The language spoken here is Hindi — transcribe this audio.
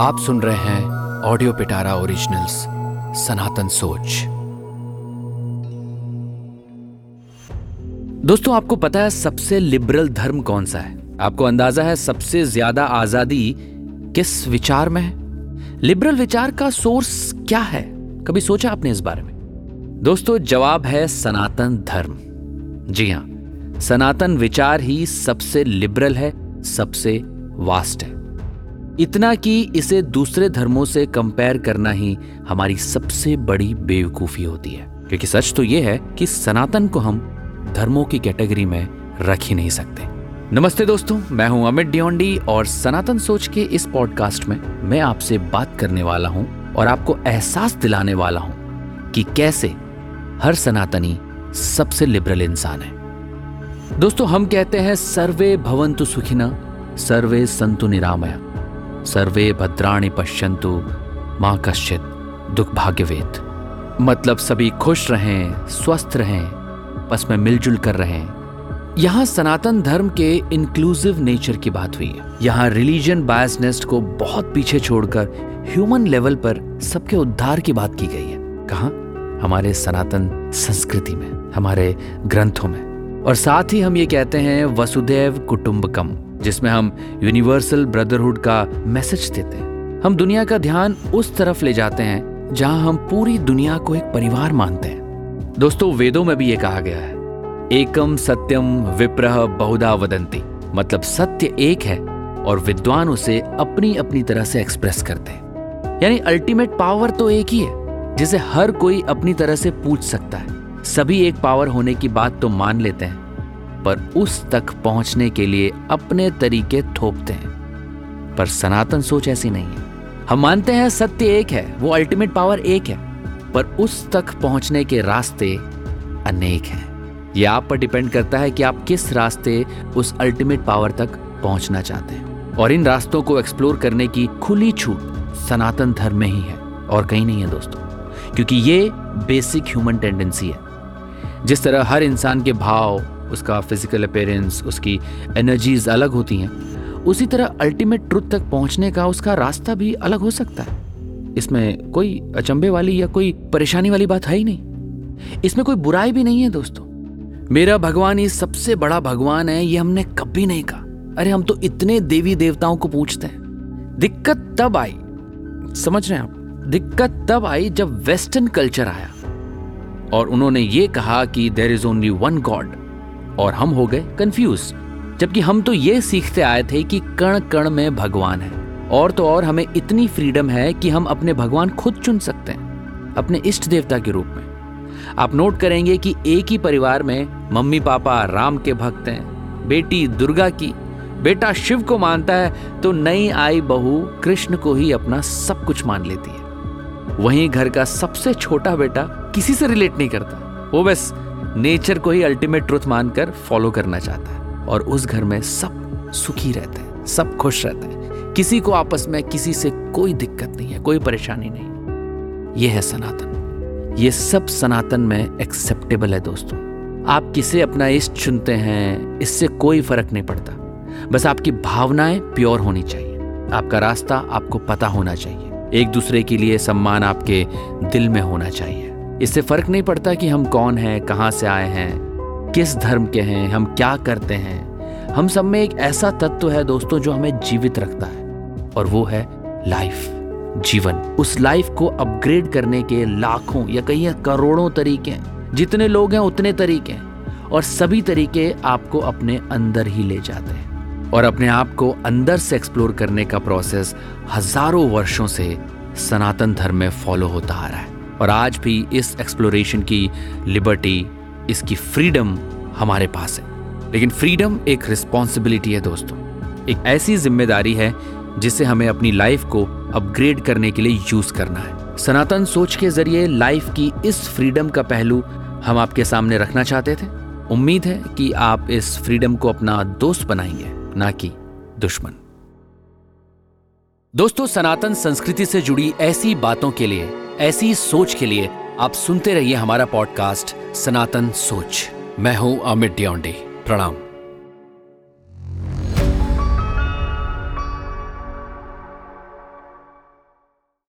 आप सुन रहे हैं ऑडियो पिटारा ओरिजिनल्स, सनातन सोच। दोस्तों, आपको पता है सबसे लिबरल धर्म कौन सा है? आपको अंदाज़ा है सबसे ज़्यादा आज़ादी किस विचार में है? लिबरल विचार का सोर्स क्या है? कभी सोचा आपने इस बारे में? दोस्तों, जवाब है सनातन धर्म। जी हाँ, सनातन विचार ही सबसे लिबरल है, सबसे वास्ट है। इतना कि इसे दूसरे धर्मों से कंपेयर करना ही हमारी सबसे बड़ी बेवकूफ़ी होती है। क्योंकि सच तो यह है कि सनातन को हम धर्मों की कैटेगरी में रख ही नहीं सकते। नमस्ते दोस्तों, मैं हूँ अमित डियोंडी और सनातन सोच के इस पॉडकास्ट में मैं आपसे बात करने वाला हूँ और आपको एहसास दिलाने वाला हूँ कि कैसे हर सनातनी सबसे लिबरल इंसान है। दोस्तों, हम कहते हैं सर्वे भवंतु सुखिना सर्वे संतु निरामया। सर्वे भद्राणी पश्यंतु माँ कश्चित दुर्भाग्यवेद मतलब सभी खुश रहें, स्वस्थ रहें, बस में मिलजुल कर रहें। यहाँ सनातन धर्म के इंक्लूसिव नेचर की बात हुई। है यहाँ रिलीजन बायसनेस्ट को बहुत पीछे छोड़कर ह्यूमन लेवल पर सबके उद्धार की बात की गई है। कहा? हमारे सनातन संस्कृति में, हमारे ग्रंथों में। और साथ ही हम ये कहते हैं, वसुदेव कुटुंबकम। जिसमें हम यूनिवर्सल ब्रदरहुड का मैसेज देते हैं। हम दुनिया का ध्यान उस तरफ़ ले जाते हैं, जहाँ हम पूरी दुनिया को एक परिवार मानते हैं। दोस्तों, वेदों में भी ये कहा गया है, एकम सत्यम विप्रह बहुधा वदंती। मतलब सत्य एक है और विद्वान उसे अपनी अपनी तरह से एक्सप्रेस करते हैं। यानी अल्टीमेट पावर तो एक ही है, जिसे हर कोई अपनी तरह से पूछ सकता है। सभी एक पावर होने की बात तो मान लेते हैं। पर उस तक पहुँचने के लिए अपने तरीके थोपते हैं। पर सनातन सोच ऐसी नहीं है। हम मानते हैं सत्य एक है, वो अल्टीमेट पावर एक है, पर उस तक पहुँचने के रास्ते अनेक हैं। यह आप पर डिपेंड करता है कि आप किस रास्ते उस अल्टीमेट पावर तक पहुँचना चाहते हैं। और इन रास्तों को एक्सप्लोर करने की खुली छूट सनातन धर्म में ही है, और कहीं नहीं है दोस्तों। क्योंकि ये बेसिक ह्यूमन टेंडेंसी है। जिस तरह हर इंसान के भाव उसका फ़िज़िकल अपेयरेंस उसकी एनर्जीज अलग होती हैं। उसी तरह अल्टीमेट ट्रुथ तक पहुँचने का उसका रास्ता भी अलग हो सकता है। इसमें कोई अचंभे वाली या कोई परेशानी वाली बात है ही नहीं। इसमें कोई बुराई भी नहीं है दोस्तों। मेरा भगवान ही सबसे बड़ा भगवान है, ये हमने कभी नहीं कहा। अरे, हम तो इतने देवी देवताओं को पूछते हैं। दिक्कत तब आई, समझ रहे हैं आप? दिक्कत तब आई जब वेस्टर्न कल्चर आया। और उन्होंने ये कहा कि there is only one god और हम हो गए कंफ्यूज जबकि हम तो ये सीखते आए थे कि कण कण में भगवान है। और तो और हमें इतनी फ्रीडम है कि हम अपने भगवान खुद चुन सकते हैं, अपने इष्ट देवता के रूप में। आप नोट करेंगे कि एक ही परिवार में मम्मी पापा राम के भक्त हैं, बेटी दुर्गा की। बेटा शिव को मानता है तो नई आई बहू कृष्ण को ही अपना सब कुछ मान लेती है। वहीं घर का सबसे छोटा बेटा किसी से रिलेट नहीं करता। वो बस नेचर को ही अल्टीमेट ट्रुथ मानकर फॉलो करना चाहता है और उस घर में सब सुखी रहते हैं, सब खुश रहते हैं। किसी को आपस में किसी से कोई दिक्कत नहीं है, कोई परेशानी नहीं। यह है सनातन। ये सब सनातन में एक्सेप्टेबल है दोस्तों। आप किसे अपना इष्ट चुनते हैं, इससे कोई फ़र्क नहीं पड़ता। बस आपकी भावनाएँ प्योर होनी चाहिए। आपका रास्ता आपको पता होना चाहिए। एक दूसरे के लिए सम्मान आपके दिल में होना चाहिए। इससे फ़र्क नहीं पड़ता कि हम कौन हैं, कहाँ से आए हैं, किस धर्म के हैं, हम क्या करते हैं। हम सब में एक ऐसा तत्व है दोस्तों जो हमें जीवित रखता है, और वो है लाइफ जीवन। उस लाइफ को अपग्रेड करने के लाखों या कहीं करोड़ों तरीके हैं। जितने लोग हैं, उतने तरीके हैं, और सभी तरीके आपको अपने अंदर ही ले जाते हैं। और अपने आप को अंदर से एक्सप्लोर करने का प्रोसेस हज़ारों वर्षों से सनातन धर्म में फॉलो होता आ रहा है। और आज भी इस एक्सप्लोरेशन की लिबर्टी इसकी फ्रीडम हमारे पास है। लेकिन फ्रीडम एक रिस्पॉन्सिबिलिटी है दोस्तों। एक ऐसी ज़िम्मेदारी है जिसे हमें अपनी लाइफ को अपग्रेड करने के लिए यूज़ करना है। सनातन सोच के ज़रिए लाइफ की इस फ्रीडम का पहलू हम आपके सामने रखना चाहते थे। उम्मीद है कि आप इस फ्रीडम को अपना दोस्त बनाएँगे, ना कि दुश्मन। दोस्तों, सनातन संस्कृति से जुड़ी ऐसी बातों के लिए ऐसी सोच के लिए आप सुनते रहिए हमारा पॉडकास्ट, सनातन सोच। मैं हूँ अमित डियोंडे प्रणाम।